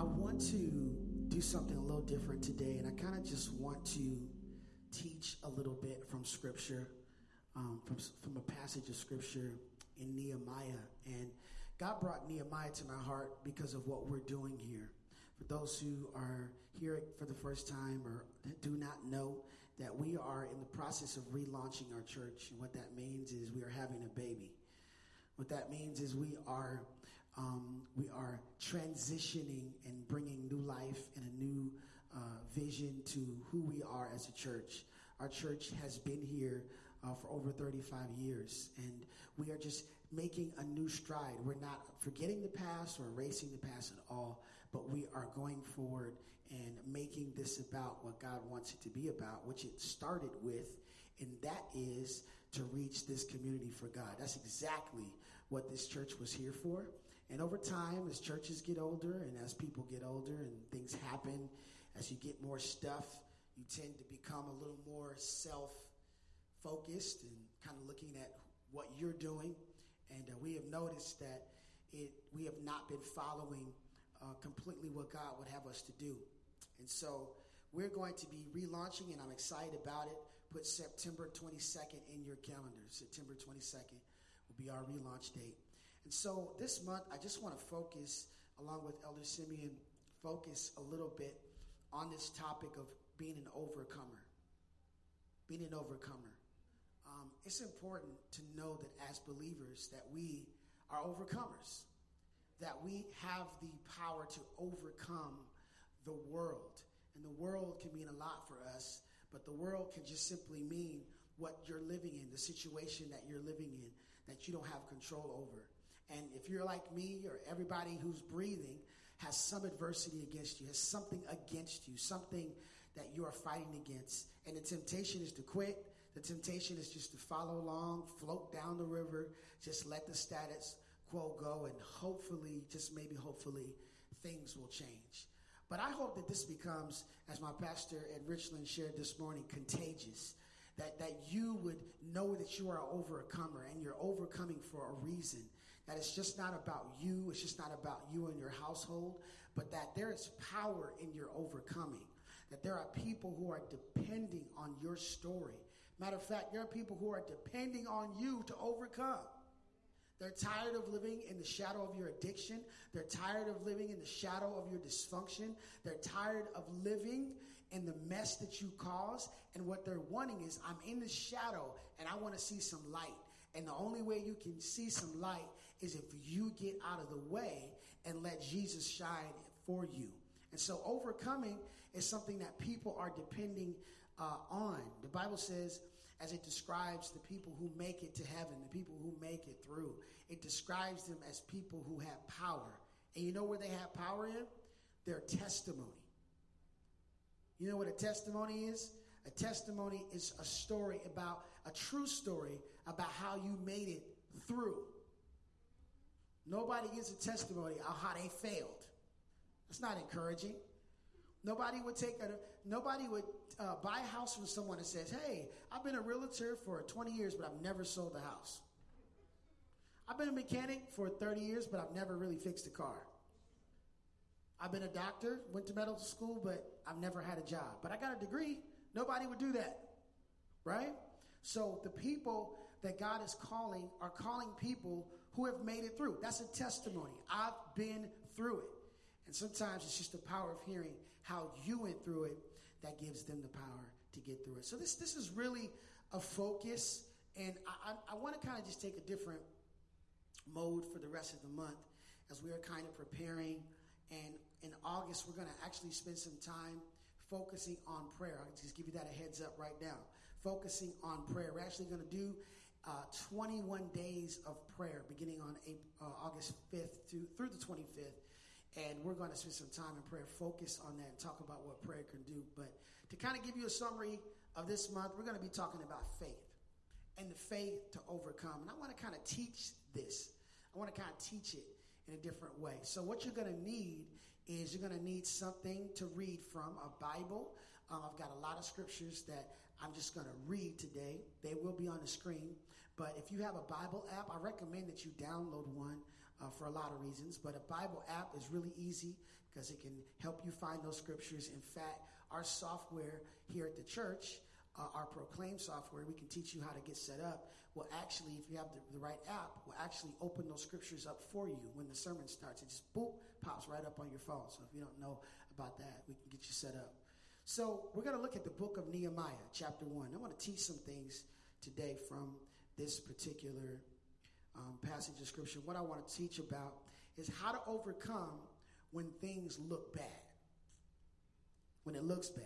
I want to do something a little different today, and I kind of just want to teach a little bit from Scripture, um, from, from a passage of Scripture in Nehemiah. And God brought Nehemiah to my heart because of what we're doing here. For those who are here for the first time or do not know that we are in the process of relaunching our church, and what that means is we are having a baby. What that means is we are um, we are transitioning and bringing new life and a new uh, vision to who we are as a church. Our church has been here uh, for over 35 years, and we are just making a new stride. We're not forgetting the past or erasing the past at all, but we are going forward and making this about what God wants it to be about, which it started with, and that is to reach this community for God. That's exactly what this church was here for. And over time, as churches get older and as people get older and things happen, as you get more stuff, you tend to become a little more self focused and kind of looking at what you're doing. And uh, we have noticed that it, we have not been following uh, completely what God would have us to do. And so we're going to be relaunching, and I'm excited about it. Put September 22nd in your calendar. September 22nd will be our relaunch date. And so this month, I just want to focus, along with Elder Simeon, focus a little bit on this topic of being an overcomer. Being an overcomer. Um, it's important to know that as believers that we are overcomers, that we have the power to overcome the world. And the world can mean a lot for us, but the world can just simply mean what you're living in, the situation that you're living in, that you don't have control over. And if you're like me or everybody who's breathing has some adversity against you, has something against you, something that you are fighting against, and the temptation is to quit, the temptation is just to follow along, float down the river, just let the status quo go, and hopefully, just maybe hopefully, things will change. But I hope that this becomes, as my pastor at Richland shared this morning, contagious that, that you would know that you are an overcomer and you're overcoming for a reason. That it's just not about you, it's just not about you and your household, but that there is power in your overcoming. That there are people who are depending on your story. Matter of fact, there are people who are depending on you to overcome. They're tired of living in the shadow of your addiction. They're tired of living in the shadow of your dysfunction. They're tired of living in the mess that you cause. And what they're wanting is, I'm in the shadow and I want to see some light. And the only way you can see some light is if you get out of the way and let Jesus shine for you. And so overcoming is something that people are depending uh, on. The Bible says, as it describes the people who make it to heaven, the people who make it through, it describes them as people who have power. And you know where they have power in? Their testimony. You know what a testimony is? A testimony is a story about, a true story about how you made it through. Nobody gives a testimony of how they failed. That's not encouraging. Nobody would take a, nobody would uh, buy a house from someone that says, "Hey, I've been a realtor for 20 years, but I've never sold a house. I've been a mechanic for 30 years, but I've never really fixed a car. I've been a doctor, went to medical school, but I've never had a job. But I got a degree. Nobody would do that, right? So the people that God is calling are calling people who have made it through. That's a testimony. I've been through it. And sometimes it's just the power of hearing how you went through it that gives them the power to get through it. So this this is really a focus, and I, I, I want to kind of just take a different mode for the rest of the month as we are kind of preparing. And in August, we're going to actually spend some time focusing on prayer. I'll just give you that a heads up right now. Focusing on prayer. We're actually going to do uh, 21 days of prayer beginning on April, uh, August 5th to, through the 25th. And we're going to spend some time in prayer, focus on that, and talk about what prayer can do. But to kind of give you a summary of this month, we're going to be talking about faith and the faith to overcome. And I want to kind of teach this. I want to kind of teach it in a different way. So, what you're going to need is you're going to need something to read from a Bible. Um, I've got a lot of scriptures that I'm just going to read today. They will be on the screen. But if you have a Bible app, I recommend that you download one. uh, for a lot of reasons, but a Bible app is really easy because it can help you find those scriptures. In fact, our software here at the church, uh, our Proclaim software, we can teach you how to get set up. Will actually, if you have the, the right app, will actually open those scriptures up for you when the sermon starts. It just boop pops right up on your phone. So if you don't know about that, we can get you set up. So we're going to look at the book of Nehemiah, chapter one. I want to teach some things today from this particular um, passage of scripture. What I want to teach about is how to overcome when things look bad. When it looks bad.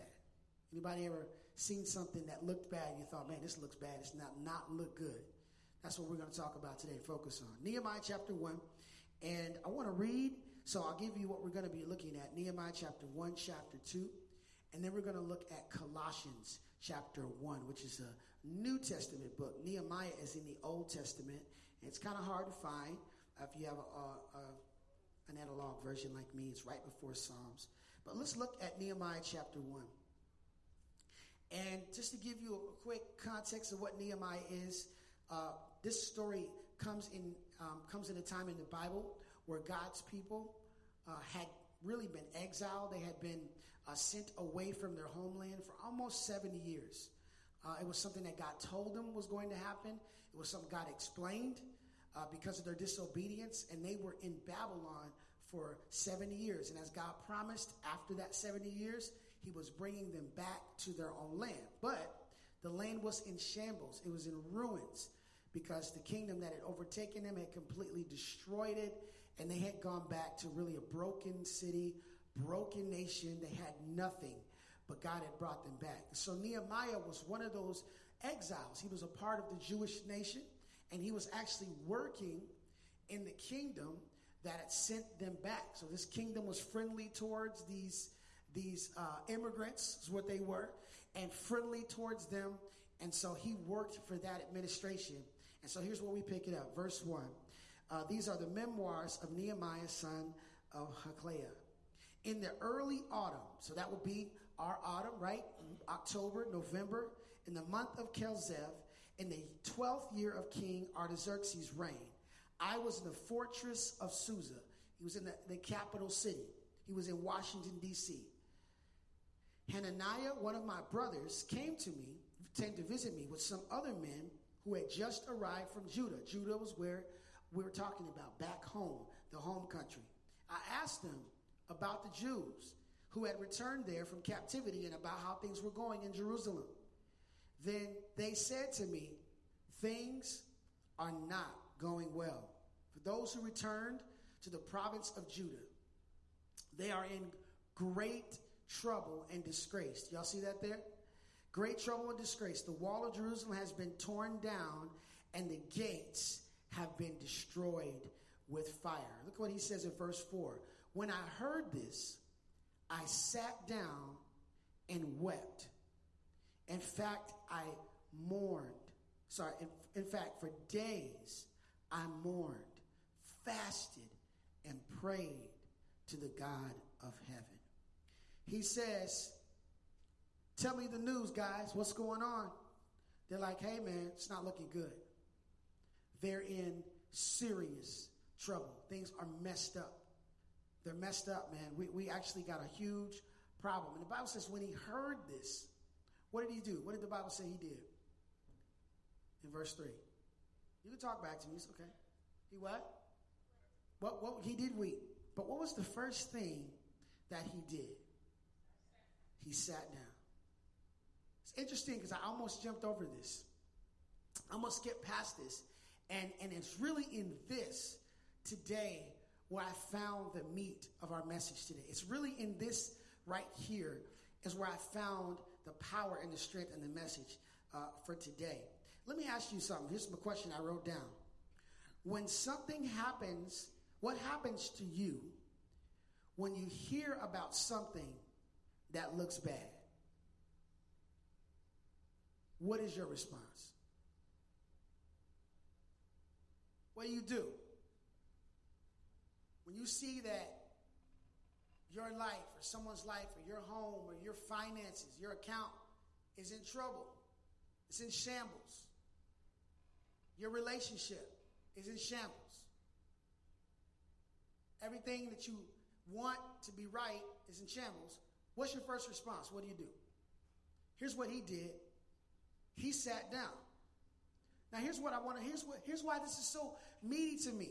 Anybody ever seen something that looked bad? You thought, man, this looks bad. It's not not look good. That's what we're going to talk about today. Focus on Nehemiah chapter one, and I want to read. So I'll give you what we're going to be looking at: Nehemiah chapter one, chapter two, and then we're going to look at Colossians chapter one, which is a New Testament book. Nehemiah is in the Old Testament, and it's kind of hard to find if you have a, a, a an analog version like me. It's right before Psalms. But let's look at Nehemiah chapter 1. And just to give you a quick context of what Nehemiah is, uh, this story comes in um, comes in a time in the Bible where God's people uh, had really been exiled. They had been uh, sent away from their homeland for almost 70 years. Uh, it was something that God told them was going to happen. It was something God explained uh, because of their disobedience, and they were in Babylon for 70 years. And as God promised, after that 70 years, He was bringing them back to their own land. But the land was in shambles, it was in ruins because the kingdom that had overtaken them had completely destroyed it, and they had gone back to really a broken city, broken nation. They had nothing, but God had brought them back. So Nehemiah was one of those exiles. He was a part of the Jewish nation and he was actually working in the kingdom that had sent them back. So this kingdom was friendly towards these these uh, immigrants, is what they were, and friendly towards them. And so he worked for that administration. And so here's where we pick it up, verse one. Uh, these are the memoirs of Nehemiah, son of Hachaliah. In the early autumn, so that would be our autumn, right? October, November, in the month of Kislev, in the 12th year of King Artaxerxes' reign. I was in the fortress of Susa. He was in the, the capital city. He was in Washington, D.C. Hananiah, one of my brothers, came to me, came to visit me with some other men who had just arrived from Judah. Judah was where we were talking about, back home, the home country. I asked them about the Jews who had returned there from captivity and about how things were going in Jerusalem. Then they said to me, Things are not going well. For those who returned to the province of Judah, they are in great trouble and disgrace. Y'all see that there? Great trouble and disgrace. The wall of Jerusalem has been torn down, and the gates have been destroyed with fire. Look what he says in verse 4. When I heard this, I sat down and wept. In fact, I mourned. Sorry, in, in fact, for days I mourned, fasted, and prayed to the God of heaven. He says, Tell me the news, guys. What's going on? They're like, Hey, man, it's not looking good. They're in serious trouble. Things are messed up. They're messed up, man. We, we actually got a huge problem. And the Bible says when he heard this, what did he do? What did the Bible say he did? In verse 3. You can talk back to me, it's okay. He what? What what he did weep. But what was the first thing that he did? He sat down. It's interesting because I almost jumped over this. I almost skipped past this. And, and it's really in this today where I found the meat of our message today. It's really in this right here is where I found the power and the strength and the message uh, for today. Let me ask you something. Here's my question I wrote down. When something happens, what happens to you when you hear about something that looks bad? What is your response? What do you do? When you see that your life or someone's life or your home or your finances, your account is in trouble, it's in shambles. Your relationship is in shambles. everything that you want to be right is in shambles, what's your first response? What do you do? Here's what he did. He sat down. Now here's what I want to here's what here's why this is so meaty to me.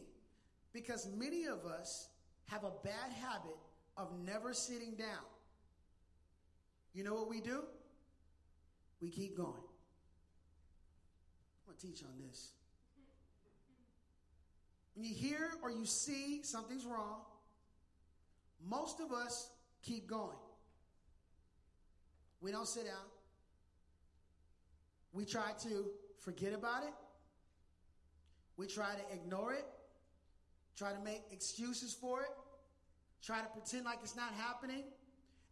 Because many of us have a bad habit of never sitting down. You know what we do? We keep going. I'm going to teach on this. When you hear or you see something's wrong, most of us keep going. We don't sit down. We try to forget about it. We try to ignore it, try to make excuses for it, try to pretend like it's not happening.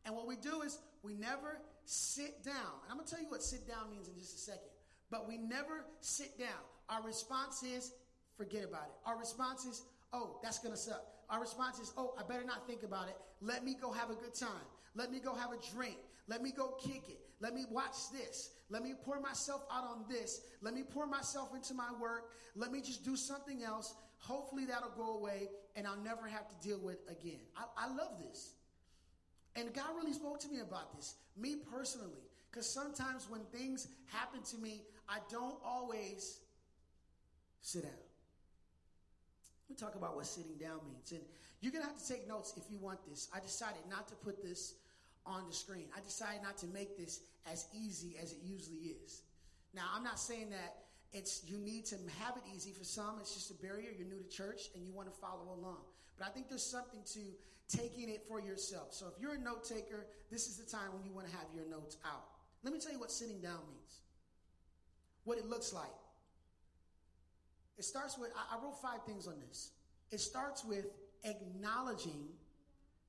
And what we do is we never sit down. And I'm going to tell you what sit down means in just a second. But we never sit down. Our response is forget about it. Our response is, oh, that's going to suck. Our response is, oh, I better not think about it. Let me go have a good time. Let me go have a drink. Let me go kick it. Let me watch this. Let me pour myself out on this. Let me pour myself into my work. Let me just do something else. Hopefully that'll go away and I'll never have to deal with again. I, I love this. And God really spoke to me about this, me personally. Because sometimes when things happen to me, I don't always sit down. We talk about what sitting down means. And you're going to have to take notes if you want this. I decided not to put this on the screen. I decided not to make this as easy as it usually is. Now, I'm not saying that it's you need to have it easy for some. It's just a barrier. You're new to church and you want to follow along. But I think there's something to taking it for yourself. So if you're a note taker, this is the time when you want to have your notes out. Let me tell you what sitting down means. What it looks like. It starts with, I, wrote five things on this. It starts with acknowledging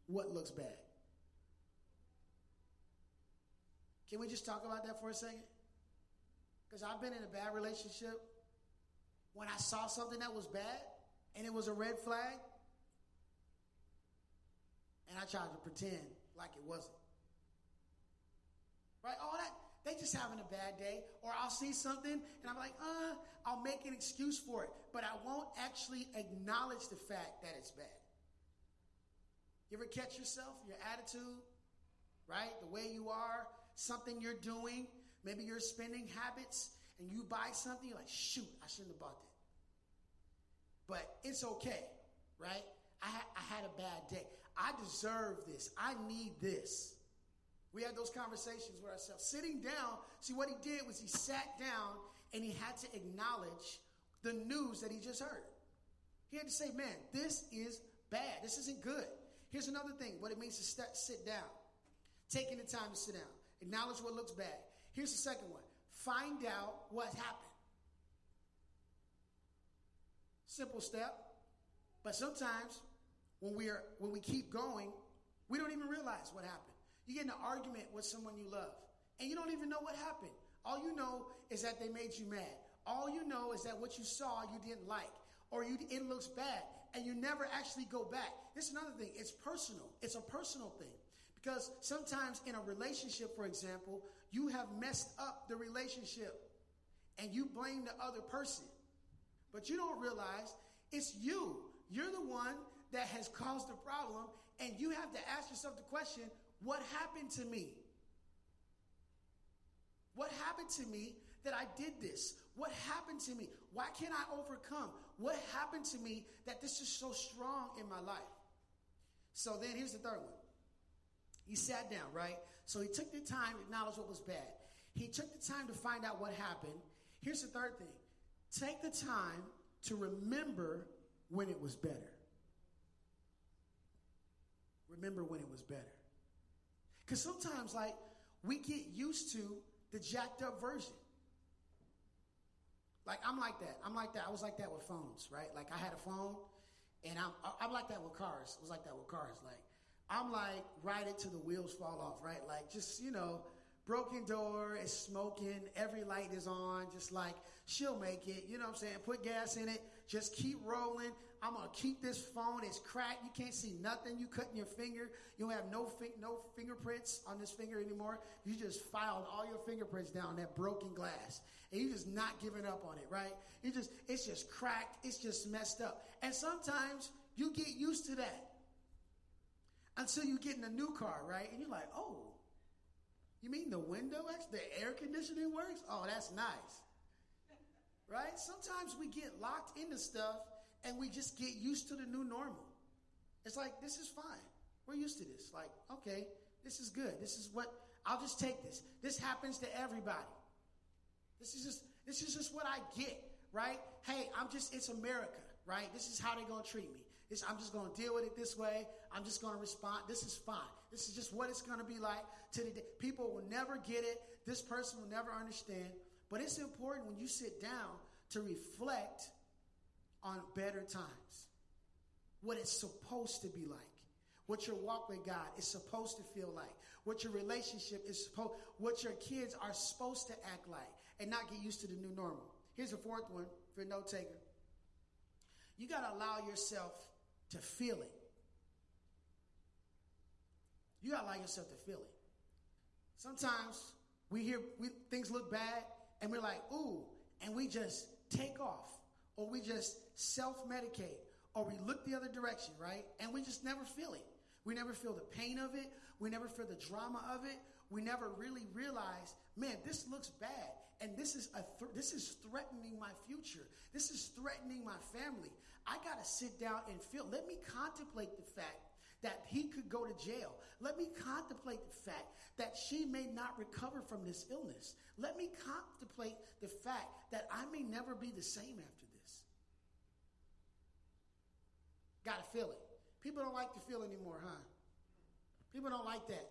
what looks bad. Can we just talk about that for a second? I've been in a bad relationship. When I saw something that was bad and it was a red flag, and I tried to pretend like it wasn't. Right? All that they just having a bad day. Or I'll see something and I'm like, uh, I'll make an excuse for it. But I won't actually acknowledge the fact that it's bad. You ever catch yourself, your attitude, right? The way you are, something you're doing, maybe your spending habits, and you buy something, you're like, shoot, I shouldn't have bought that. But it's okay, right? I, ha- I had a bad day. I deserve this. I need this. We had those conversations with ourselves. Sitting down, see what he did was he sat down and he had to acknowledge the news that he just heard. He had to say, man, this is bad. This isn't good. Here's another thing what it means to st- sit down. Taking the time to sit down. Acknowledge what looks bad. Here's the second one find out what happened. Simple step. But sometimes when we are when we keep going, we don't even realize what happened. You get in an argument with someone you love, and you don't even know what happened. All you know is that they made you mad. All you know is that what you saw you didn't like, or you, it looks bad, and you never actually go back. This is another thing. It's personal. It's a personal thing. Because sometimes in a relationship, for example, you have messed up the relationship and you blame the other person. But you don't realize it's you. You're the one that has caused the problem, and you have to ask yourself the question what happened to me? What happened to me that I did this? What happened to me? Why can't I overcome? What happened to me that this is so strong in my life? So then here's the third one. He sat down, right? So he took the time to acknowledge what was bad. He took the time to find out what happened. Here's the third thing take the time to remember when it was better. Remember when it was better. Because sometimes, like, we get used to the jacked up version. Like, I'm like that. I'm like that. I was like that with phones, right? Like, I had a phone, and I'm, I'm like that with cars. I was like that with cars. Like, I'm like, ride it till the wheels fall off, right? Like, just, you know, broken door, it's smoking, every light is on, just like, she'll make it, you know what I'm saying? Put gas in it, just keep rolling. I'm gonna keep this phone. It's cracked. You can't see nothing. You cutting your finger. You don't have no fi- no fingerprints on this finger anymore. You just filed all your fingerprints down that broken glass, and you just not giving up on it, right? You just it's just cracked. It's just messed up. And sometimes you get used to that until you get in a new car, right? And you're like, oh, you mean the window, the air conditioning works? Oh, that's nice. Right? Sometimes we get locked into stuff and we just get used to the new normal. It's like, this is fine. We're used to this. Like, okay, this is good. This is what I'll just take this. This happens to everybody. This is just this is just what I get, right? Hey, I'm just it's America, right? This is how they're gonna treat me. It's, I'm just gonna deal with it this way. I'm just gonna respond. This is fine. This is just what it's gonna be like to the day. People will never get it. This person will never understand. But it's important when you sit down to reflect on better times. What it's supposed to be like. What your walk with God is supposed to feel like. What your relationship is supposed, what your kids are supposed to act like and not get used to the new normal. Here's a fourth one for note taker. You got to allow yourself to feel it. You got to allow yourself to feel it. Sometimes we hear we, things look bad and we're like, ooh, and we just take off or we just self medicate or we look the other direction, right? And we just never feel it. We never feel the pain of it. We never feel the drama of it. We never really realize, man, this looks bad, and this is a th- this is threatening my future. This is threatening my family. I got to sit down and feel. Let me contemplate the fact that he could go to jail. Let me contemplate the fact that she may not recover from this illness. Let me contemplate the fact that I may never be the same after this. Got to feel it. People don't like to feel anymore, huh? People don't like that.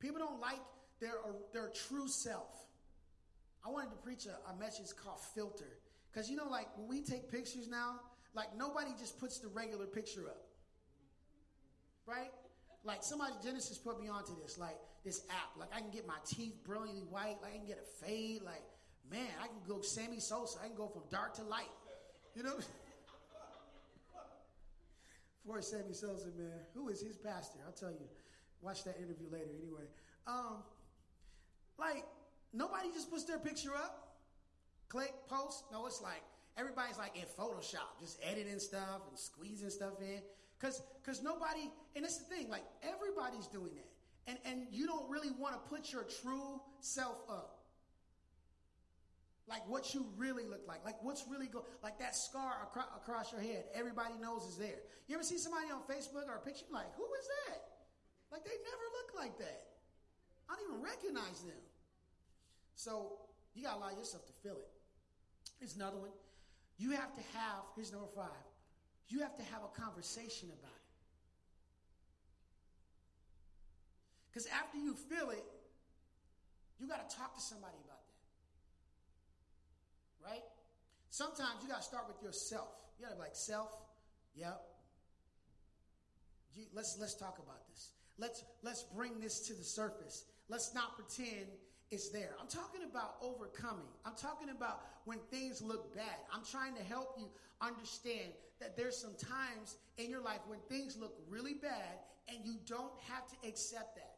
People don't like their, their true self. I wanted to preach a, a message called filter. Because you know, like when we take pictures now, like nobody just puts the regular picture up. Right? Like somebody, Genesis put me onto this, like this app. Like I can get my teeth brilliantly white, like I can get a fade, like man, I can go Sammy Sosa, I can go from dark to light. You know? Poor Sammy Sosa, man. Who is his pastor? I'll tell you. Watch that interview later anyway. Um, like, nobody just puts their picture up, click, post. No, it's like everybody's like in Photoshop, just editing stuff and squeezing stuff in. Cause, cause nobody, and it's the thing, like everybody's doing that. And, and you don't really want to put your true self up. Like what you really look like. Like what's really go like that scar acro- across your head. Everybody knows is there. You ever see somebody on Facebook or a picture like, who is that? Like they never look like that. I don't even recognize them. So you gotta allow yourself to feel it. Here's another one. You have to have, here's number five. You have to have a conversation about it. Because after you feel it, you got to talk to somebody about that. Right? Sometimes you got to start with yourself. You got to be like, self, yep. You, let's, let's talk about this. Let's, let's bring this to the surface. Let's not pretend it's there. I'm talking about overcoming. I'm talking about when things look bad. I'm trying to help you understand that there's some times in your life when things look really bad and you don't have to accept that.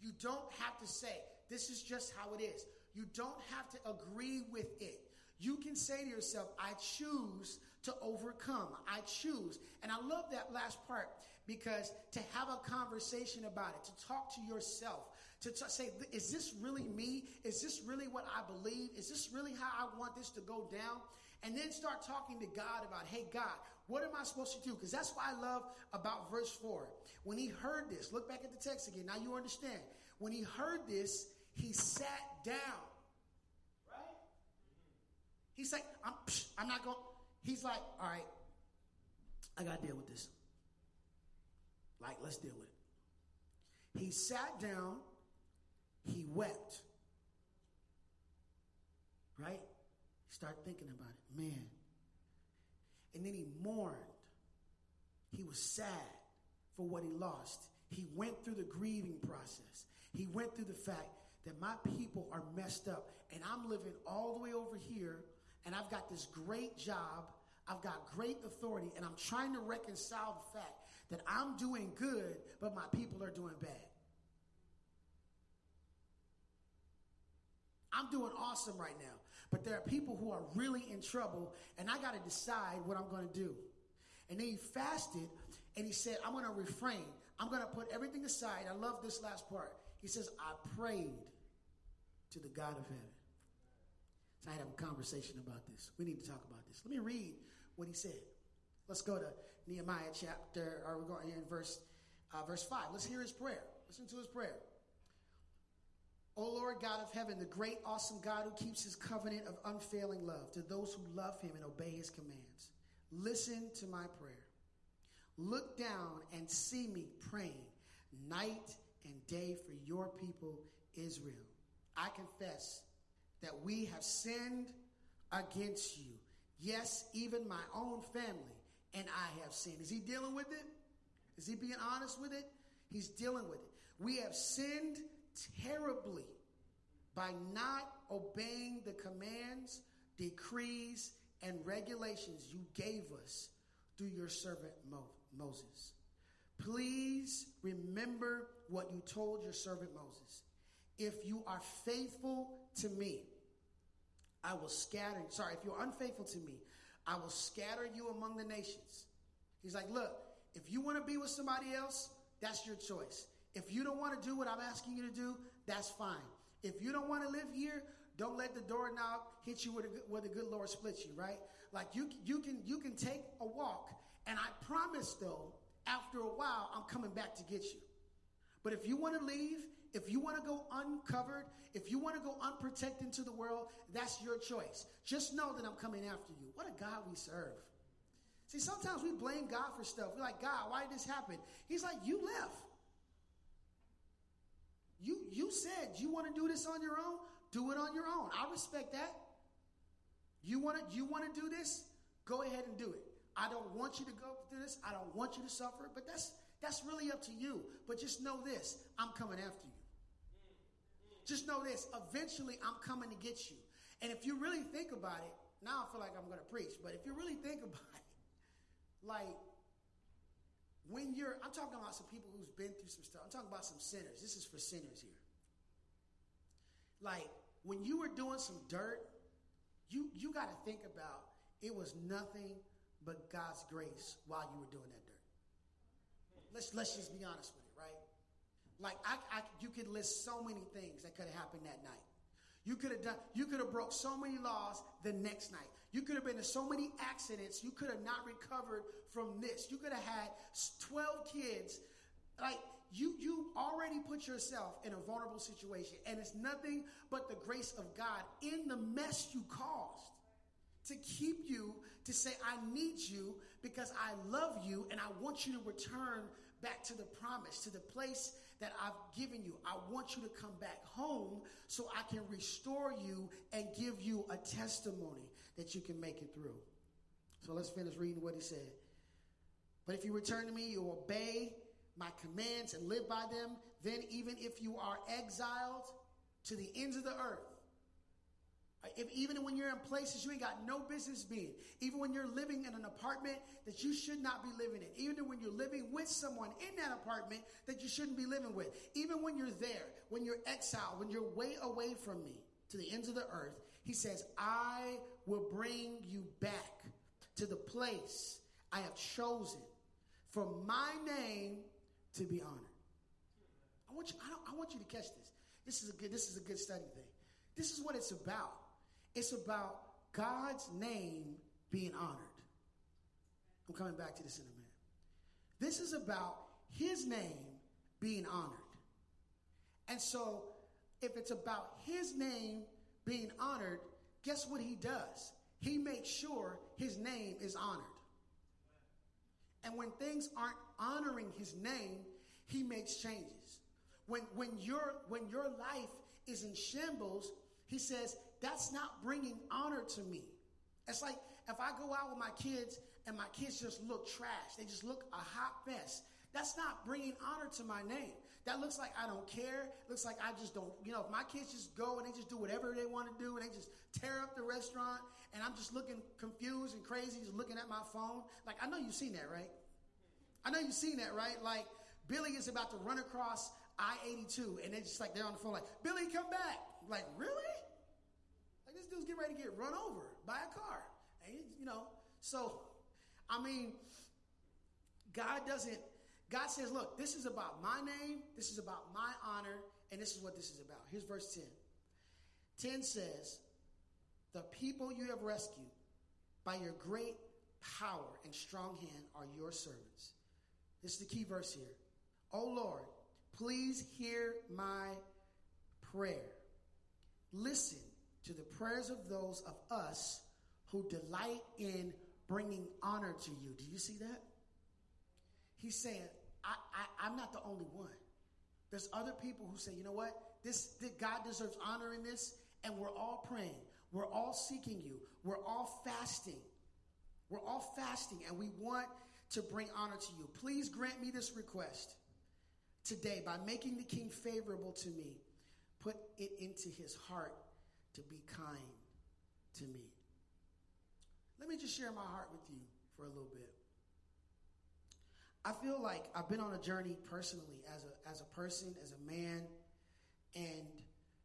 You don't have to say, this is just how it is. You don't have to agree with it. You can say to yourself, I choose to overcome. I choose. And I love that last part because to have a conversation about it, to talk to yourself, to say, is this really me? Is this really what I believe? Is this really how I want this to go down? And then start talking to God about, hey, God, what am I supposed to do? Because that's what I love about verse 4. When he heard this, look back at the text again. Now you understand. When he heard this, he sat down. Right? He's like, I'm, psh, I'm not going. He's like, all right, I got to deal with this. Like, let's deal with it. He sat down, he wept. Right? Start thinking about it. Man. And then he mourned. He was sad for what he lost. He went through the grieving process. He went through the fact that my people are messed up and I'm living all the way over here and I've got this great job. I've got great authority and I'm trying to reconcile the fact that I'm doing good, but my people are doing bad. I'm doing awesome right now, but there are people who are really in trouble, and I got to decide what I'm going to do. And then he fasted and he said, I'm going to refrain. I'm going to put everything aside. I love this last part. He says, I prayed to the God of heaven. So I had a conversation about this. We need to talk about this. Let me read what he said. Let's go to Nehemiah chapter, or we're going in verse, uh, verse 5. Let's hear his prayer. Listen to his prayer. O Lord God of heaven, the great, awesome God who keeps his covenant of unfailing love to those who love him and obey his commands, listen to my prayer. Look down and see me praying night and day for your people, Israel. I confess that we have sinned against you. Yes, even my own family and I have sinned. Is he dealing with it? Is he being honest with it? He's dealing with it. We have sinned terribly by not obeying the commands, decrees, and regulations you gave us through your servant Moses. Please remember what you told your servant Moses. If you are faithful to me, I will scatter. Sorry, if you're unfaithful to me, I will scatter you among the nations. He's like, look, if you want to be with somebody else, that's your choice. If you don't want to do what I'm asking you to do, that's fine. If you don't want to live here, don't let the doorknob hit you where the, where the good Lord splits you, right? Like you, you can you can take a walk, and I promise though, after a while, I'm coming back to get you. But if you want to leave, if you want to go uncovered, if you want to go unprotected into the world, that's your choice. Just know that I'm coming after you. What a God we serve. See, sometimes we blame God for stuff. We're like, God, why did this happen? He's like, you left. You you said you want to do this on your own, do it on your own. I respect that. You want to you want to do this? Go ahead and do it. I don't want you to go through this. I don't want you to suffer, but that's that's really up to you. But just know this, I'm coming after you. Just know this, eventually I'm coming to get you. And if you really think about it, now I feel like I'm going to preach, but if you really think about it, like when you're, I'm talking about some people who's been through some stuff. I'm talking about some sinners. This is for sinners here. Like when you were doing some dirt, you you got to think about it was nothing but God's grace while you were doing that dirt. Let's let's just be honest with it, right? Like I, I you could list so many things that could have happened that night. You could have done, you could have broke so many laws the next night. You could have been in so many accidents. You could have not recovered from this. You could have had 12 kids. Like you, you already put yourself in a vulnerable situation. And it's nothing but the grace of God in the mess you caused to keep you to say, I need you because I love you and I want you to return back to the promise, to the place that I've given you. I want you to come back home so I can restore you and give you a testimony that you can make it through. So let's finish reading what he said. But if you return to me, you obey my commands and live by them, then even if you are exiled to the ends of the earth, if, even when you're in places you ain't got no business being, even when you're living in an apartment that you should not be living in, even when you're living with someone in that apartment that you shouldn't be living with, even when you're there, when you're exiled, when you're way away from me to the ends of the earth, he says, I will bring you back to the place I have chosen for my name to be honored. I want you, I, I want you to catch this. This is a good, this is a good study thing. This is what it's about. It's about God's name being honored. I'm coming back to this in a minute. This is about his name being honored. And so, if it's about his name being honored, guess what he does? He makes sure his name is honored. And when things aren't honoring his name, he makes changes. When, when, your, when your life is in shambles, he says, that's not bringing honor to me. It's like if I go out with my kids and my kids just look trash, they just look a hot mess. That's not bringing honor to my name. That looks like I don't care. Looks like I just don't, you know, if my kids just go and they just do whatever they want to do and they just tear up the restaurant and I'm just looking confused and crazy, just looking at my phone. Like, I know you've seen that, right? I know you've seen that, right? Like, Billy is about to run across I 82 and they're just like, they're on the phone, like, Billy, come back. Like, really? Like, this dude's getting ready to get run over by a car. And, you know, so, I mean, God doesn't, God says, look, this is about my name, this is about my honor, and this is what this is about. Here's verse 10. 10 says, The people you have rescued by your great power and strong hand are your servants. This is the key verse here. Oh Lord, please hear my prayer. Listen to the prayers of those of us who delight in bringing honor to you. Do you see that? He's saying, I, I, I'm not the only one. There's other people who say, you know what? This, this God deserves honor in this, and we're all praying. We're all seeking you. We're all fasting. We're all fasting, and we want to bring honor to you. Please grant me this request today by making the king favorable to me. Put it into his heart to be kind to me. Let me just share my heart with you for a little bit. I feel like I've been on a journey personally as a, as a person, as a man, and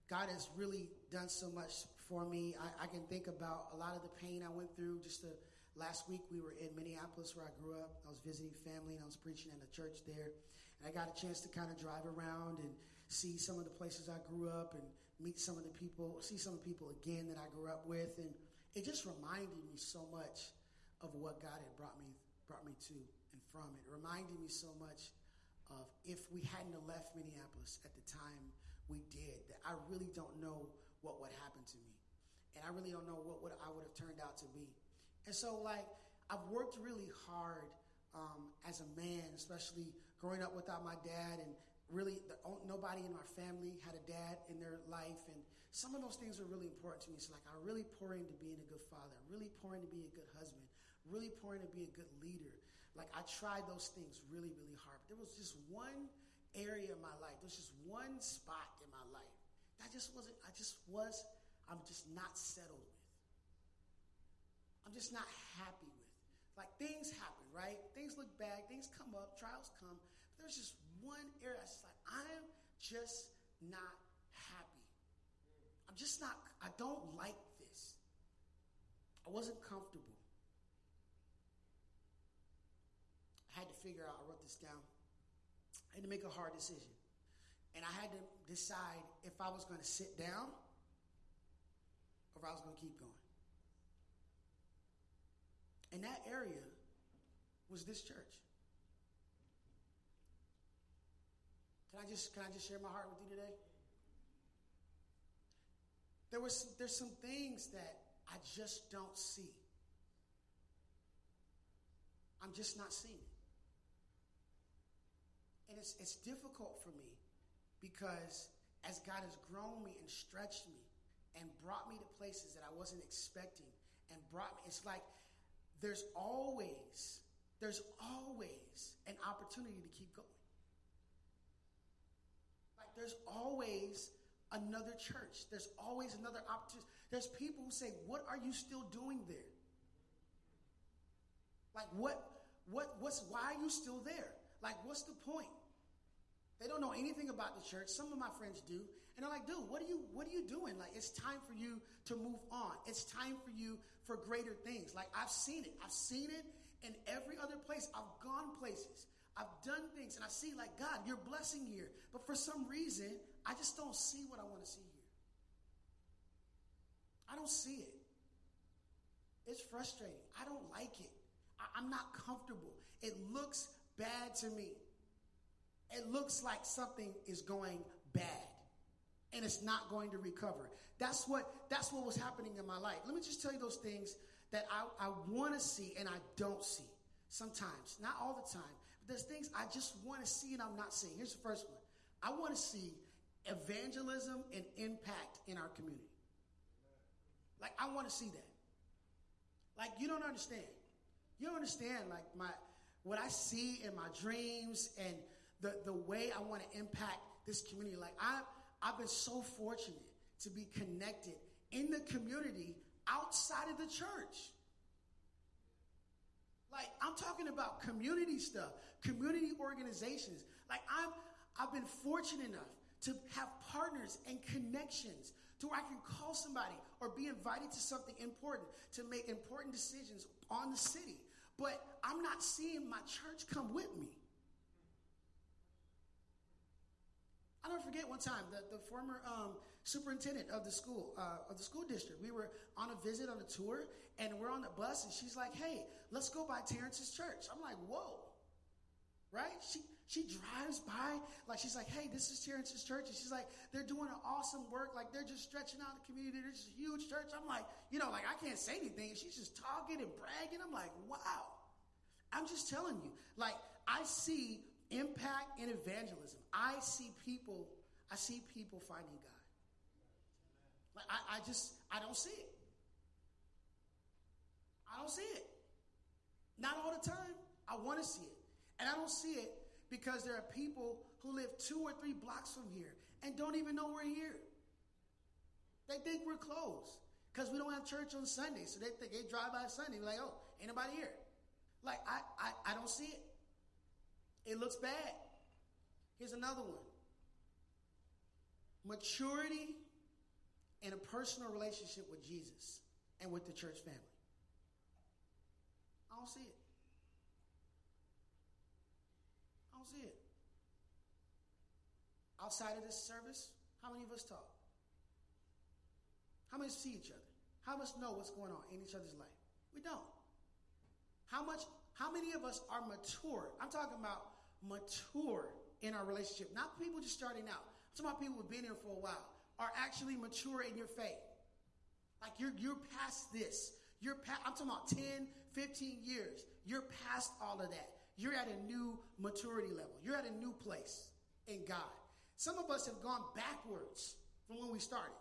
God has really done so much for me. I, I can think about a lot of the pain I went through. Just the, last week, we were in Minneapolis where I grew up. I was visiting family and I was preaching in a church there. And I got a chance to kind of drive around and see some of the places I grew up and meet some of the people, see some of the people again that I grew up with. And it just reminded me so much of what God had brought me brought me to from it. Reminded me so much of if we hadn't left Minneapolis at the time we did, that I really don't know what would happen to me. And I really don't know what would I would have turned out to be. And so like I've worked really hard um, as a man, especially growing up without my dad and really the, nobody in our family had a dad in their life and some of those things are really important to me. So like I really pour into being a good father. Really pour into being a good husband. Really pour into being a good leader. Like I tried those things really, really hard. But there was just one area in my life. There was just one spot in my life that just wasn't. I just was. I'm just not settled with. I'm just not happy with. Like things happen, right? Things look bad. Things come up. Trials come. But there's just one area. It's like I'm just not happy. I'm just not, I don't like this. I wasn't comfortable. I had to figure out, I wrote this down. I had to make a hard decision. And I had to decide if I was going to sit down or if I was going to keep going. And that area was this church. Can I just can I just share my heart with you today? There was there's some things that I just don't see. I'm just not seeing it. And it's, it's difficult for me because as God has grown me and stretched me and brought me to places that I wasn't expecting and brought me, it's like there's always, there's always an opportunity to keep going. Like there's always another church. There's always another opportunity. There's people who say, What are you still doing there? Like, what, what, what's, why are you still there? Like, what's the point? They don't know anything about the church. Some of my friends do. And they're like, dude, what are you, what are you doing? Like, it's time for you to move on. It's time for you for greater things. Like, I've seen it. I've seen it in every other place. I've gone places. I've done things and I see like, God, you're blessing here. But for some reason, I just don't see what I want to see here. I don't see it. It's frustrating. I don't like it. I, am not comfortable. It looks bad to me. It looks like something is going bad and it's not going to recover. That's what that's what was happening in my life. Let me just tell you those things that I, I want to see and I don't see. Sometimes, not all the time. But there's things I just want to see and I'm not seeing. Here's the first one. I want to see evangelism and impact in our community. Like I want to see that. Like you don't understand. You don't understand like my what I see in my dreams and the, the way I want to impact this community. Like I I've been so fortunate to be connected in the community outside of the church. Like I'm talking about community stuff, community organizations. Like I'm I've been fortunate enough to have partners and connections to where I can call somebody or be invited to something important to make important decisions on the city but I'm not seeing my church come with me. I don't forget one time the, the former um, superintendent of the school uh, of the school district. We were on a visit on a tour, and we're on the bus, and she's like, "Hey, let's go by Terrence's church." I'm like, "Whoa!" Right? She she drives by like she's like, "Hey, this is Terrence's church," and she's like, "They're doing an awesome work. Like they're just stretching out the community. They're just a huge church." I'm like, you know, like I can't say anything. She's just talking and bragging. I'm like, "Wow!" I'm just telling you, like I see impact and evangelism. I see people, I see people finding God. Like I, I just, I don't see it. I don't see it. Not all the time. I want to see it. And I don't see it because there are people who live two or three blocks from here and don't even know we're here. They think we're closed because we don't have church on Sunday. So they think they drive by Sunday, and be like, oh, ain't nobody here. Like, I, I, I don't see it. It looks bad. Here's another one maturity in a personal relationship with Jesus and with the church family. I don't see it. I don't see it. Outside of this service, how many of us talk? How many see each other? How much know what's going on in each other's life? We don't. How much, how many of us are mature? I'm talking about mature in our relationship. Not people just starting out. Talking about people who've been here for a while, are actually mature in your faith. Like you're you're past this. You're past, I'm talking about 10, 15 years. You're past all of that. You're at a new maturity level. You're at a new place in God. Some of us have gone backwards from when we started.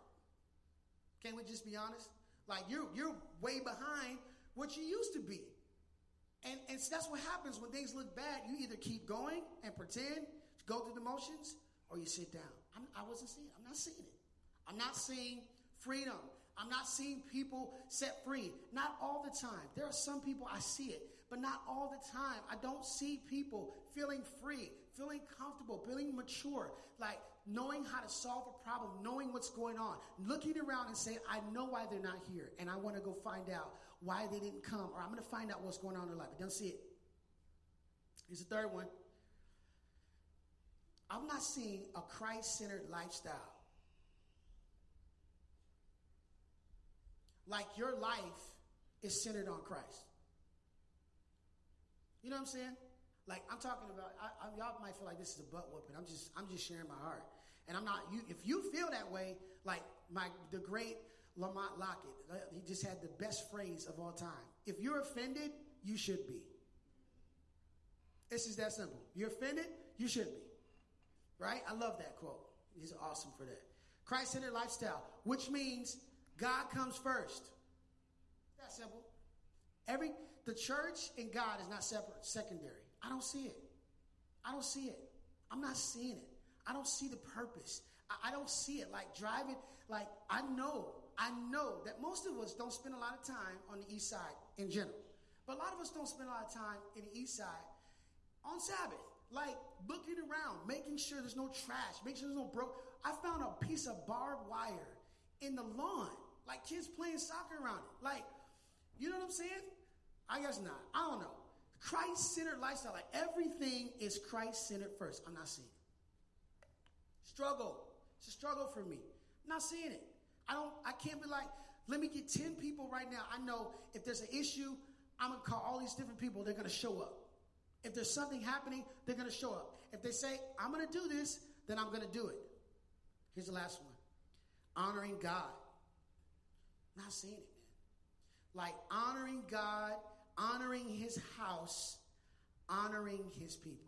Can we just be honest? Like you're you're way behind what you used to be. And, and so that's what happens when things look bad. You either keep going and pretend, go through the motions, or you sit down. I'm, I wasn't seeing it. I'm not seeing it. I'm not seeing freedom. I'm not seeing people set free. Not all the time. There are some people I see it, but not all the time. I don't see people feeling free, feeling comfortable, feeling mature, like knowing how to solve a problem, knowing what's going on, looking around and saying, I know why they're not here, and I want to go find out why they didn't come, or I'm going to find out what's going on in their life. Don't see it. Here's the third one. I'm not seeing a Christ centered lifestyle. Like your life is centered on Christ. You know what I'm saying? Like I'm talking about, I, I, y'all might feel like this is a butt whooping. I'm just, I'm just sharing my heart, and I'm not. You, if you feel that way, like my the great Lamont Lockett. Uh, he just had the best phrase of all time. If you're offended, you should be. This is that simple. You're offended, you should be. Right? I love that quote. He's awesome for that. Christ centered lifestyle, which means God comes first. That simple. Every the church and God is not separate, secondary. I don't see it. I don't see it. I'm not seeing it. I don't see the purpose. I, don't see it. Like driving, like I know I know that most of us don't spend a lot of time on the east side in general. But a lot of us don't spend a lot of time in the east side on Sabbath. Like looking around, making sure there's no trash, making sure there's no broke. I found a piece of barbed wire in the lawn, like kids playing soccer around it. Like, you know what I'm saying? I guess not. I don't know. Christ centered lifestyle, like everything is Christ centered first. I'm not seeing it. Struggle. It's a struggle for me. I'm not seeing it. I don't, I can't be like, let me get 10 people right now. I know if there's an issue, I'm to call all these different people. They're to show up. If there's something happening, they're to show up. If they say, I'm to do this, then I'm to do it. Here's the last one honoring God. Not seeing it, man. Like honoring God, honoring his house, honoring his people.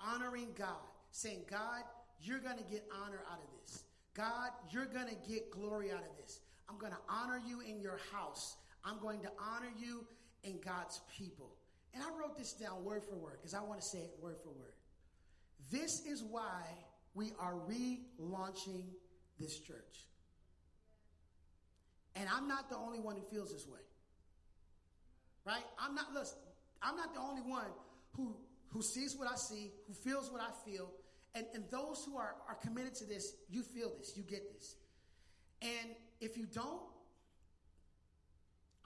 Honoring God. Saying, God, you're going to get honor out of this. God, you're going to get glory out of this. I'm going to honor you in your house. I'm going to honor you in God's people. And I wrote this down word for word because I want to say it word for word. This is why we are relaunching this church. And I'm not the only one who feels this way. Right? I'm not, listen, I'm not the only one who, who sees what I see, who feels what I feel, and, and those who are, are committed to this, you feel this, you get this. And if you don't,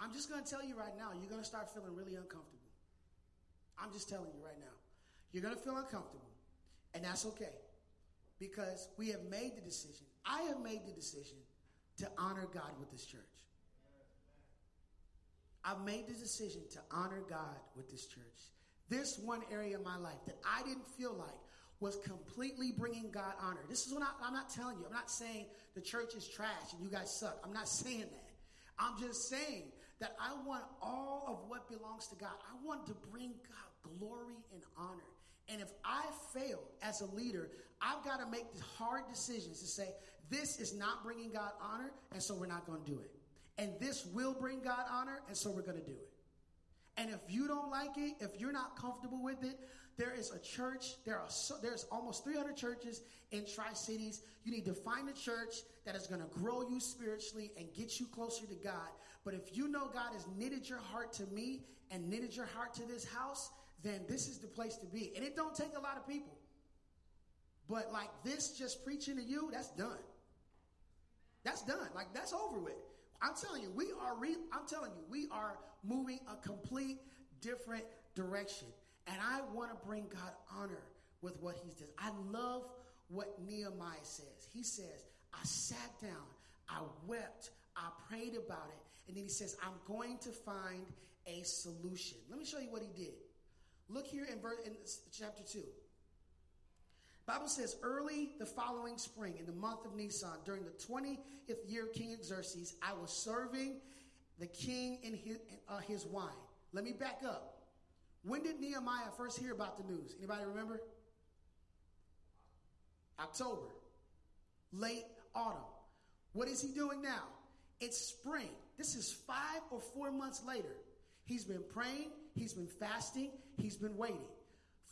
I'm just going to tell you right now, you're going to start feeling really uncomfortable. I'm just telling you right now. You're going to feel uncomfortable, and that's okay because we have made the decision. I have made the decision to honor God with this church. I've made the decision to honor God with this church. This one area of my life that I didn't feel like was completely bringing God honor. This is what I, I'm not telling you. I'm not saying the church is trash and you guys suck. I'm not saying that. I'm just saying that I want all of what belongs to God. I want to bring God glory and honor. And if I fail as a leader, I've got to make these hard decisions to say, this is not bringing God honor, and so we're not going to do it. And this will bring God honor, and so we're going to do it. And if you don't like it, if you're not comfortable with it, there is a church. There are so, there's almost 300 churches in Tri Cities. You need to find a church that is going to grow you spiritually and get you closer to God. But if you know God has knitted your heart to me and knitted your heart to this house, then this is the place to be. And it don't take a lot of people. But like this, just preaching to you, that's done. That's done. Like that's over with. I'm telling you, we are. Re- I'm telling you, we are moving a complete different direction. And I want to bring God honor with what He's done. I love what Nehemiah says. He says, "I sat down, I wept, I prayed about it, and then he says, I'm going to find a solution." Let me show you what he did. Look here in verse in chapter two. Bible says, early the following spring, in the month of Nisan, during the 20th year of King Xerxes, I was serving the king in his, uh, his wine. Let me back up. When did Nehemiah first hear about the news? Anybody remember? October. Late autumn. What is he doing now? It's spring. This is five or four months later. He's been praying, he's been fasting, he's been waiting.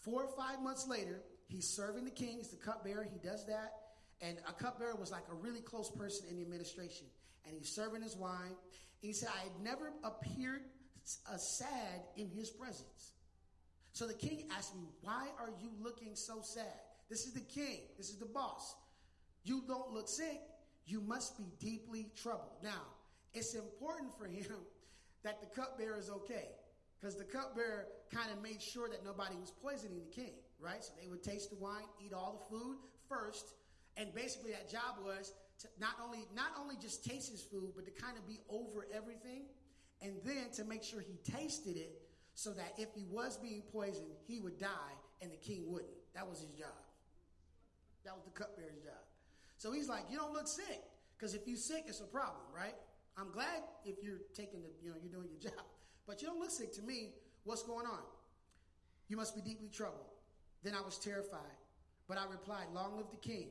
Four or five months later, He's serving the king. He's the cupbearer. He does that. And a cupbearer was like a really close person in the administration. And he's serving his wine. he said, I had never appeared uh, sad in his presence. So the king asked me, Why are you looking so sad? This is the king. This is the boss. You don't look sick. You must be deeply troubled. Now, it's important for him that the cupbearer is okay because the cupbearer kind of made sure that nobody was poisoning the king right? So they would taste the wine, eat all the food first, and basically that job was to not only not only just taste his food, but to kind of be over everything, and then to make sure he tasted it, so that if he was being poisoned, he would die and the king wouldn't. That was his job. That was the cupbearer's job. So he's like, you don't look sick, because if you're sick, it's a problem, right? I'm glad if you're taking the, you know, you're doing your job, but you don't look sick to me. What's going on? You must be deeply troubled. Then I was terrified. But I replied, Long live the king.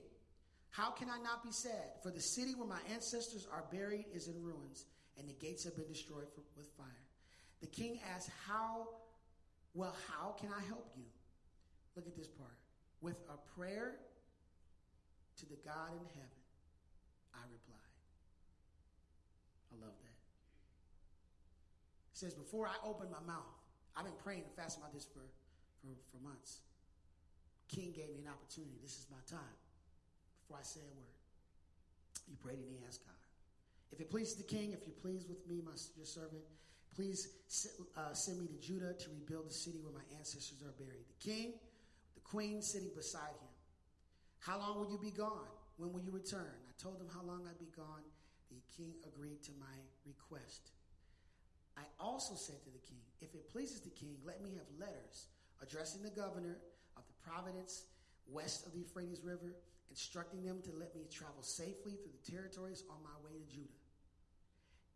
How can I not be sad? For the city where my ancestors are buried is in ruins, and the gates have been destroyed with fire. The king asked, How, well, how can I help you? Look at this part. With a prayer to the God in heaven, I replied. I love that. It says, Before I opened my mouth, I've been praying and fasting about this for, for, for months. King gave me an opportunity. This is my time. Before I say a word, you prayed and he asked God. If it pleases the king, if you please with me, my, your servant, please uh, send me to Judah to rebuild the city where my ancestors are buried. The king, the queen sitting beside him. How long will you be gone? When will you return? I told him how long I'd be gone. The king agreed to my request. I also said to the king, If it pleases the king, let me have letters addressing the governor of the Providence, west of the Euphrates River, instructing them to let me travel safely through the territories on my way to Judah.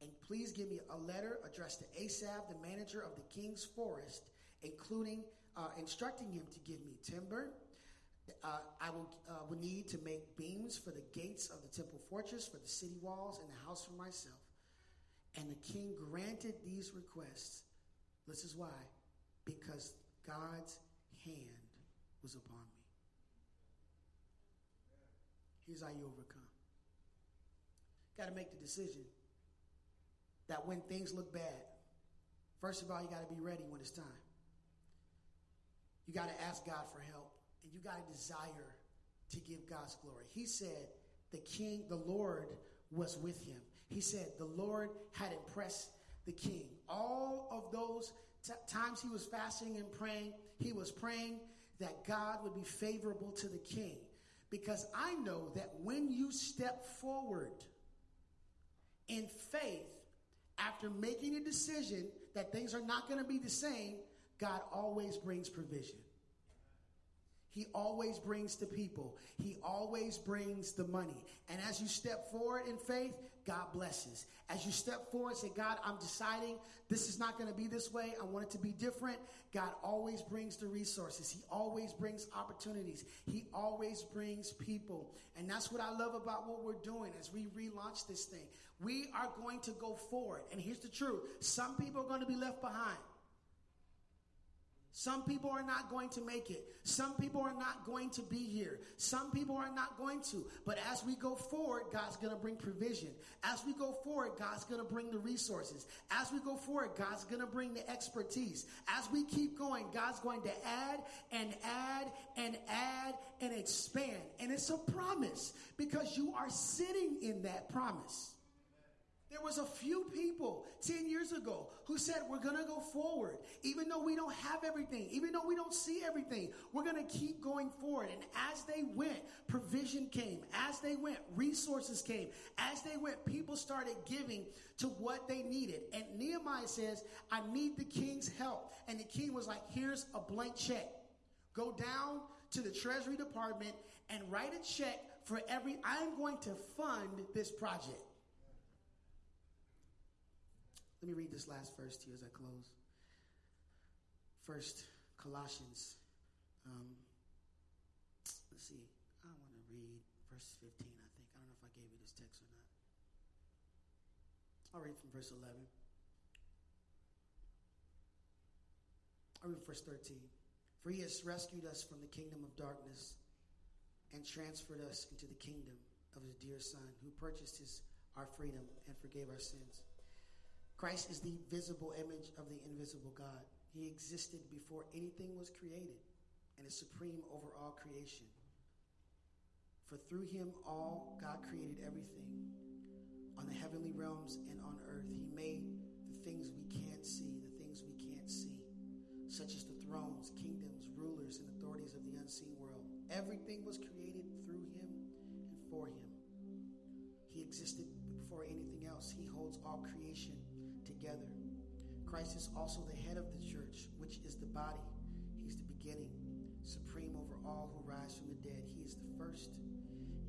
And please give me a letter addressed to Asaph, the manager of the king's forest, including uh, instructing him to give me timber. Uh, I will, uh, will need to make beams for the gates of the temple fortress, for the city walls, and the house for myself. And the king granted these requests. This is why. Because God's hand was upon me. Here's how you overcome. Got to make the decision that when things look bad, first of all, you got to be ready when it's time. You got to ask God for help, and you got to desire to give God's glory. He said the king, the Lord was with him. He said the Lord had impressed the king. All of those t- times he was fasting and praying, he was praying that God would be favorable to the king. Because I know that when you step forward in faith, after making a decision that things are not going to be the same, God always brings provision. He always brings the people. He always brings the money. And as you step forward in faith, God blesses. As you step forward say, God, I'm deciding this is not going to be this way. I want it to be different. God always brings the resources. He always brings opportunities. He always brings people. And that's what I love about what we're doing as we relaunch this thing. We are going to go forward. And here's the truth. Some people are going to be left behind. Some people are not going to make it. Some people are not going to be here. Some people are not going to. But as we go forward, God's going to bring provision. As we go forward, God's going to bring the resources. As we go forward, God's going to bring the expertise. As we keep going, God's going to add and add and add and expand. And it's a promise because you are sitting in that promise. There was a few people 10 years ago who said, we're going to go forward. Even though we don't have everything, even though we don't see everything, we're going to keep going forward. And as they went, provision came. As they went, resources came. As they went, people started giving to what they needed. And Nehemiah says, I need the king's help. And the king was like, here's a blank check. Go down to the treasury department and write a check for every, I'm going to fund this project. Let me read this last verse to you as I close. First, Colossians. Um, let's see. I want to read verse 15, I think. I don't know if I gave you this text or not. I'll read from verse 11. I'll read verse 13. For he has rescued us from the kingdom of darkness and transferred us into the kingdom of his dear Son, who purchased his, our freedom and forgave our sins. Christ is the visible image of the invisible God. He existed before anything was created and is supreme over all creation. For through him, all God created everything on the heavenly realms and on earth. He made the things we can't see, the things we can't see, such as the thrones, kingdoms, rulers, and authorities of the unseen world. Everything was created through him and for him. He existed before anything else. He holds all creation. Christ is also the head of the church, which is the body. He's the beginning, supreme over all who rise from the dead. He is the first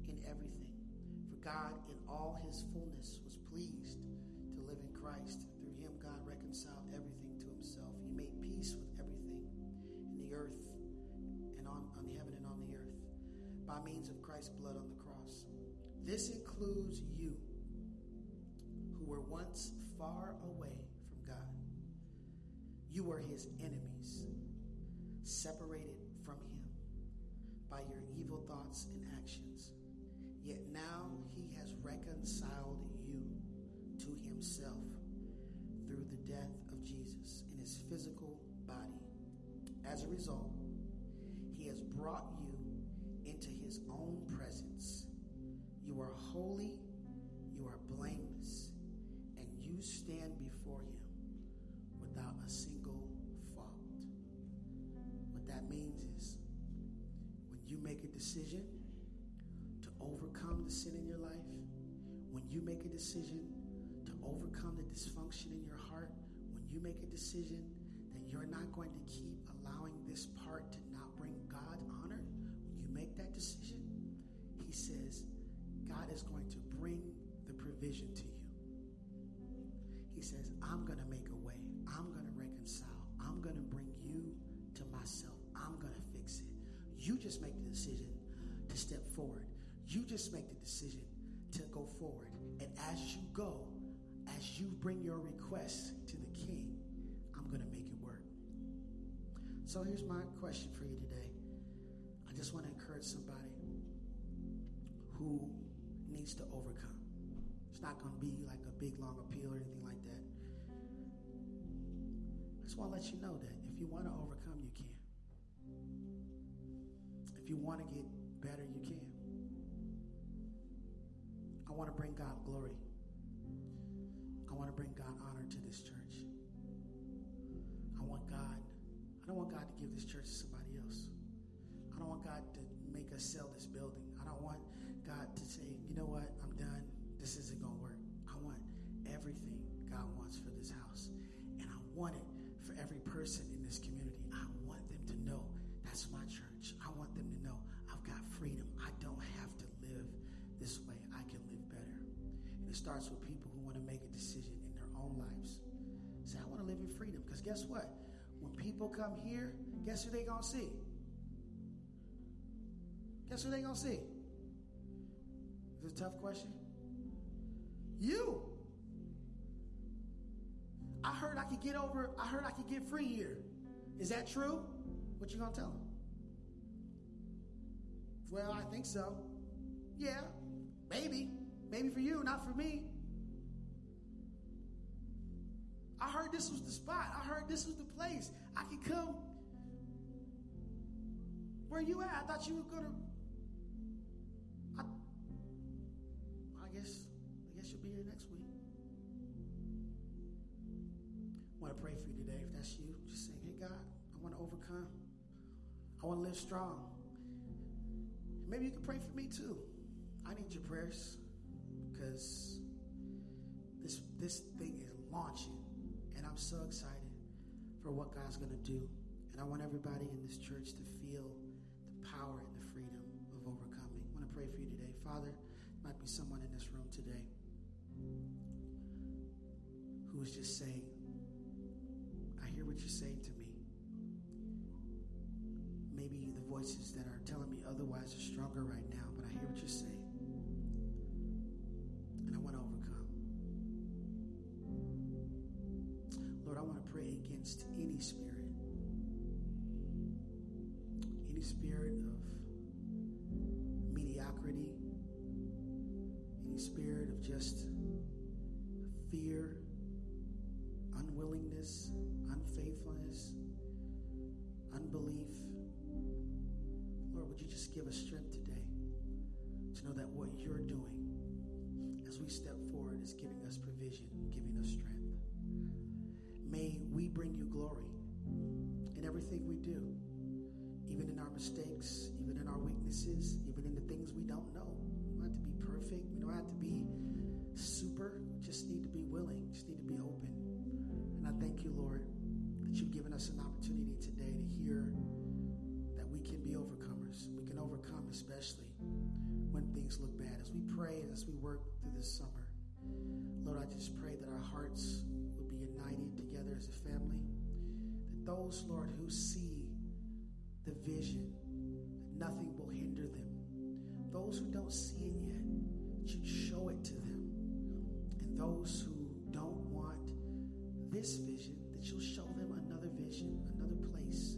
in everything. For God, in all his fullness, was pleased to live in Christ. Through him, God reconciled everything to himself. He made peace with everything in the earth and on, on heaven and on the earth by means of Christ's blood on the cross. This includes you who were once far away. You were his enemies, separated from him by your evil thoughts and actions. Yet now he has reconciled you to himself through the death of Jesus in his physical body. As a result, he has brought you into his own presence. You are holy, you are blameless and you stand before decision to overcome the sin in your life, when you make a decision to overcome the dysfunction in your heart, when you make a decision that you're not going to keep allowing this part to not bring God honor, when you make that decision, He says, God is going to bring the provision to you. He says, I'm going to make a way. I'm going to reconcile. I'm going to bring you to myself. I'm going to fix it. You just make the decision to step forward. You just make the decision to go forward. And as you go, as you bring your request to the king, I'm going to make it work. So here's my question for you today. I just want to encourage somebody who needs to overcome. It's not going to be like a big long appeal or anything like that. I just want to let you know that if you want to overcome, you can. If you want to get better, you can. I want to bring God glory. I want to bring God honor to this church. I want God, I don't want God to give this church to somebody else. I don't want God to make us sell this building. I don't want God to say, you know what, I'm done. This isn't going to work. I want everything God wants for this house. And I want it for every person starts with people who want to make a decision in their own lives. Say, I want to live in freedom. Because guess what? When people come here, guess who they going to see? Guess who they going to see? Is it a tough question? You. I heard I could get over, I heard I could get free here. Is that true? What you gonna tell them? Well, I think so. Yeah, maybe. Maybe for you, not for me. I heard this was the spot. I heard this was the place. I could come. Where you at? I thought you were gonna. I, I guess. I guess you'll be here next week. I want to pray for you today. If that's you, just say, "Hey God, I want to overcome. I want to live strong." Maybe you can pray for me too. I need your prayers because this this thing is launching, and I'm so excited for what God's going to do. And I want everybody in this church to feel the power and the freedom of overcoming. I want to pray for you today, Father. Might be someone in this room today who is just saying, "I hear what you're saying to me." Maybe the voices that are telling me otherwise are stronger right now, but I hear what you're saying. Pray against any spirit, any spirit of mediocrity, any spirit of just fear, unwillingness, unfaithfulness, unbelief. Lord, would you just give us strength today to know that what you're doing as we step forward is giving us provision, giving us strength. Bring you glory in everything we do, even in our mistakes, even in our weaknesses, even in the things we don't know. We don't have to be perfect. We don't have to be super. We just need to be willing, just need to be open. And I thank you, Lord, that you've given us an opportunity today to hear that we can be overcomers. We can overcome, especially when things look bad. As we pray, as we work through this summer, Lord, I just pray that our hearts united together as a family. That those, Lord, who see the vision, that nothing will hinder them. Those who don't see it yet, that you'd show it to them. And those who don't want this vision, that you'll show them another vision, another place